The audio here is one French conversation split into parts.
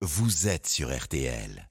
vous êtes sur RTL.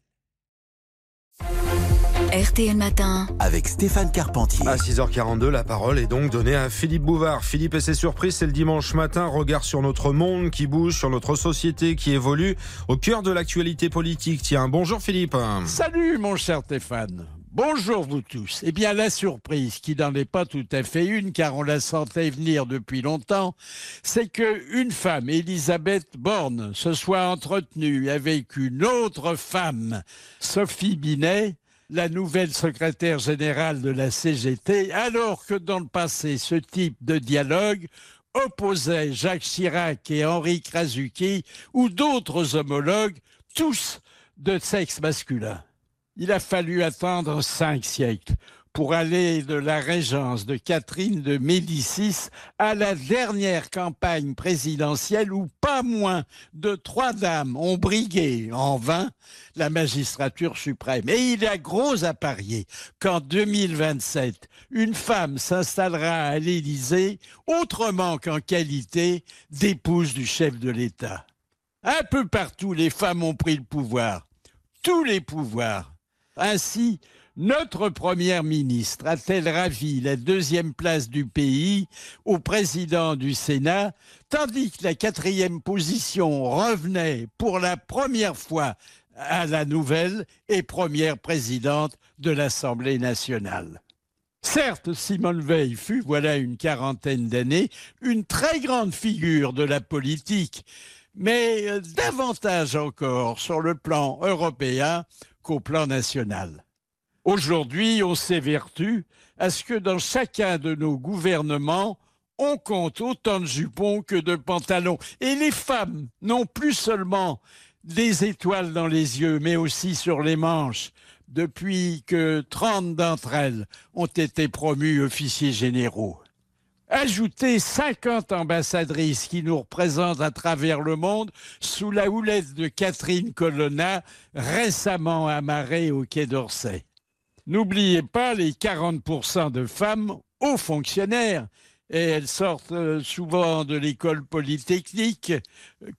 RTL Matin. Avec Stéphane Carpentier. À 6h42, la parole est donc donnée à Philippe Bouvard. Philippe et ses surprises, c'est le dimanche matin. Regard sur notre monde qui bouge, sur notre société qui évolue, au cœur de l'actualité politique. Tiens, bonjour Philippe. Salut mon cher Stéphane. Bonjour vous tous. Eh bien la surprise, qui n'en est pas tout à fait une, car on la sentait venir depuis longtemps, c'est que une femme, Elisabeth Borne, se soit entretenue avec une autre femme, Sophie Binet, la nouvelle secrétaire générale de la CGT, alors que dans le passé, ce type de dialogue opposait Jacques Chirac et Henri Krasuki ou d'autres homologues, tous de sexe masculin. Il a fallu attendre cinq siècles pour aller de la régence de Catherine de Médicis à la dernière campagne présidentielle où pas moins de trois dames ont brigué en vain la magistrature suprême. Et il a gros à parier qu'en 2027, une femme s'installera à l'Élysée autrement qu'en qualité d'épouse du chef de l'État. Un peu partout, les femmes ont pris le pouvoir. Tous les pouvoirs. Ainsi, notre première ministre a-t-elle ravi la deuxième place du pays au président du Sénat, tandis que la quatrième position revenait pour la première fois à la nouvelle et première présidente de l'Assemblée nationale. Certes, Simone Veil fut, voilà une quarantaine d'années, une très grande figure de la politique, mais euh, davantage encore sur le plan européen qu'au plan national. Aujourd'hui, on s'évertue à ce que dans chacun de nos gouvernements, on compte autant de jupons que de pantalons. Et les femmes n'ont plus seulement des étoiles dans les yeux, mais aussi sur les manches, depuis que 30 d'entre elles ont été promues officiers généraux. Ajoutez 50 ambassadrices qui nous représentent à travers le monde sous la houlette de Catherine Colonna, récemment amarrée au Quai d'Orsay. N'oubliez pas les 40% de femmes hauts fonctionnaires. Et elles sortent euh, souvent de l'école polytechnique,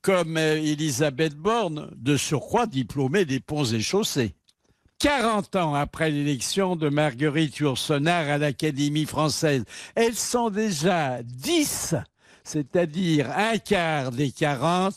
comme euh, Elisabeth Borne, de surcroît diplômée des ponts et chaussées. 40 ans après l'élection de Marguerite Yourcenar à l'Académie française, elles sont déjà 10, c'est-à-dire un quart des 40,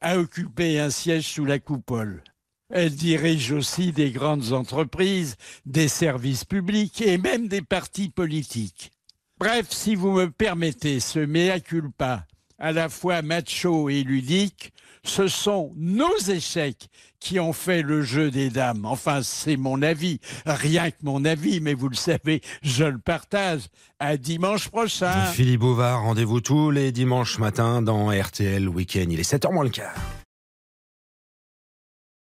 à occuper un siège sous la coupole. Elle dirige aussi des grandes entreprises, des services publics et même des partis politiques. Bref, si vous me permettez ce mea culpa, à la fois macho et ludique, ce sont nos échecs qui ont fait le jeu des dames. Enfin, c'est mon avis, rien que mon avis, mais vous le savez, je le partage. À dimanche prochain. Philippe Bouvard, rendez-vous tous les dimanches matins dans RTL Week-end. Il est 7h moins le quart.